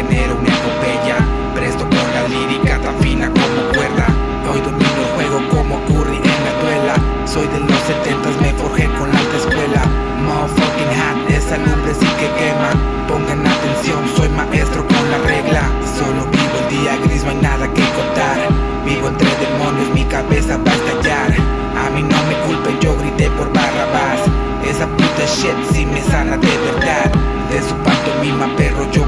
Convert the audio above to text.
genero una epopeya, presto por la lírica tan fina como cuerda. Hoy domino el juego como Curry en la duela, soy de los setentas, me forjé con la alta escuela. Motherfucking hat, esa lumbre sí que quema, pongan atención, soy maestro con la regla. Solo vivo el día gris, no hay nada que contar, vivo entre demonios, mi cabeza va a estallar. A mí no me culpen, yo grité por Barrabás, esa puta shit si me sana de verdad. De su pantomima, perro, yo